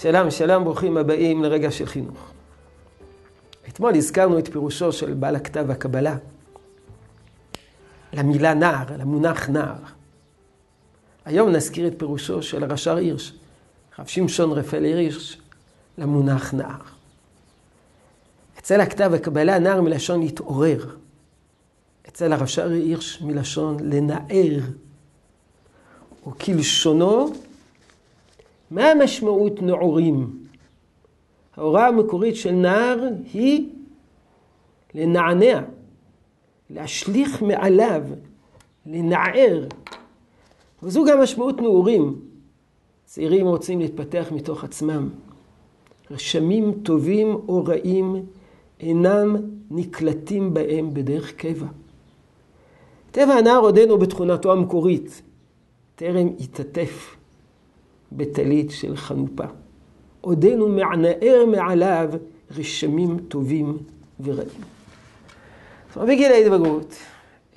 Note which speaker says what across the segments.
Speaker 1: שלום, שלום, ברוכים הבאים לרגע של חינוך. אתמול הזכרנו את פירושו של בעל הכתב הקבלה למילה נער, למונח נער. היום נזכיר את פירושו של הרש"ר הירש, רב שמשון רפאל הירש, למונח נער. אצל הכתב הקבלה נער מלשון להתעורר. אצל הרש"ר הירש מלשון לנער. וכלשונו מה המשמעות נעורים? ההוראה המקורית של נער היא לנענע, להשליך מעליו, לנער. וזו גם משמעות נעורים. צעירים רוצים להתפתח מתוך עצמם. רשמים טובים או רעים אינם נקלטים בהם בדרך קבע. טבע הנער עודנו בתכונתו המקורית, טרם התעטף בטלית של חנופה. עודנו מענער מעליו רשמים טובים ורעים. זאת אומרת, בגיל ההתבגרות,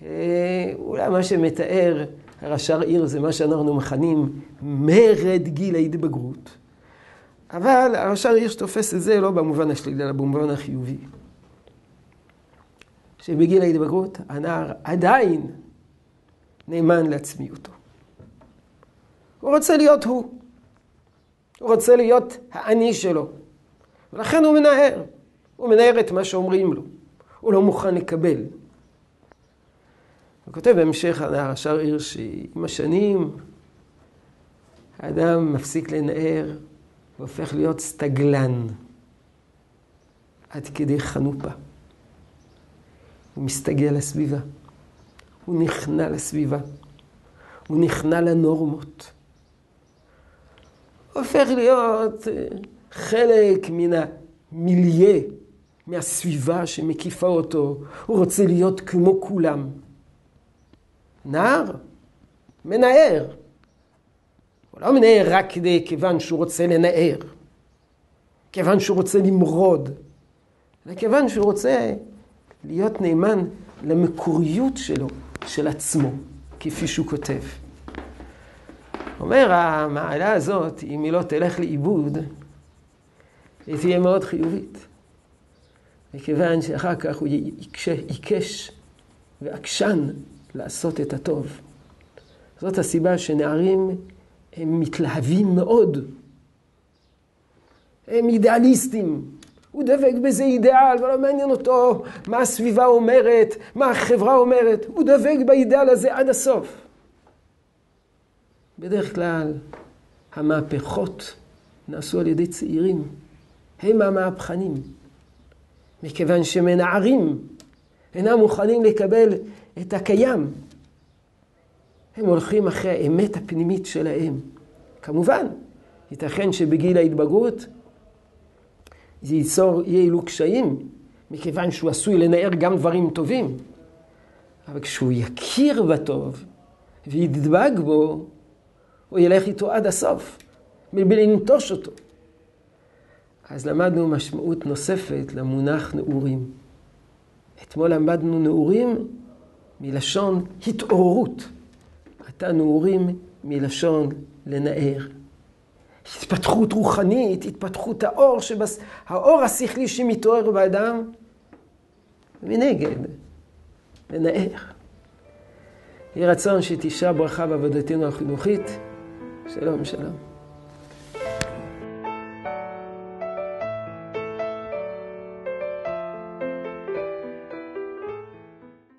Speaker 1: אה, אולי מה שמתאר הרש"ר עיר זה מה שאנחנו מכנים מרד גיל ההתבגרות. אבל הרש"ר עיר שתופס את זה לא במובן השלילי, אלא במובן החיובי. שבגיל ההתבגרות הנער עדיין נאמן לעצמיותו. הוא רוצה להיות הוא. הוא רוצה להיות האני שלו. ולכן הוא מנער. הוא מנער את מה שאומרים לו. הוא לא מוכן לקבל. הוא כותב בהמשך על הרש"ר עיר שעם השנים האדם מפסיק לנער והופך להיות סטגלן עד כדי חנופה. הוא מסתגל לסביבה, הוא נכנע לסביבה, הוא נכנע לנורמות. הופך להיות אה, חלק מן המיליה, מהסביבה שמקיפה אותו. הוא רוצה להיות כמו כולם. נער, מנער. הוא לא מנער רק כדי, כיוון שהוא רוצה לנער, כיוון שהוא רוצה למרוד, אלא כיוון שהוא רוצה להיות נאמן למקוריות שלו, של עצמו, כפי שהוא כותב. אומר, המעלה הזאת, אם היא לא תלך לאיבוד, היא תהיה מאוד חיובית. מכיוון שאחר כך הוא עיקש ועקשן לעשות את הטוב. זאת הסיבה שנערים הם מתלהבים מאוד. הם אידיאליסטים. הוא דבק באיזה אידיאל, ולא מעניין אותו מה הסביבה אומרת, מה החברה אומרת. הוא דבק באידיאל הזה עד הסוף. בדרך כלל המהפכות נעשו על ידי צעירים. הם המהפכנים. מכיוון שמנערים אינם מוכנים לקבל את הקיים. הם הולכים אחרי האמת הפנימית שלהם. כמובן, ייתכן שבגיל ההתבגרות זה ייצור אלו קשיים, מכיוון שהוא עשוי לנער גם דברים טובים. אבל כשהוא יכיר בטוב וידבק בו, הוא ילך איתו עד הסוף, מבלי לנטוש אותו. אז למדנו משמעות נוספת למונח נעורים. אתמול למדנו נעורים מלשון התעוררות. עתה נעורים מלשון לנער. התפתחות רוחנית, התפתחות האור, שבס... האור השכלי שמתעורר באדם, מנגד, לנער. יהי רצון שתשעה ברכה בעבודתנו החינוכית. שלום, שלום.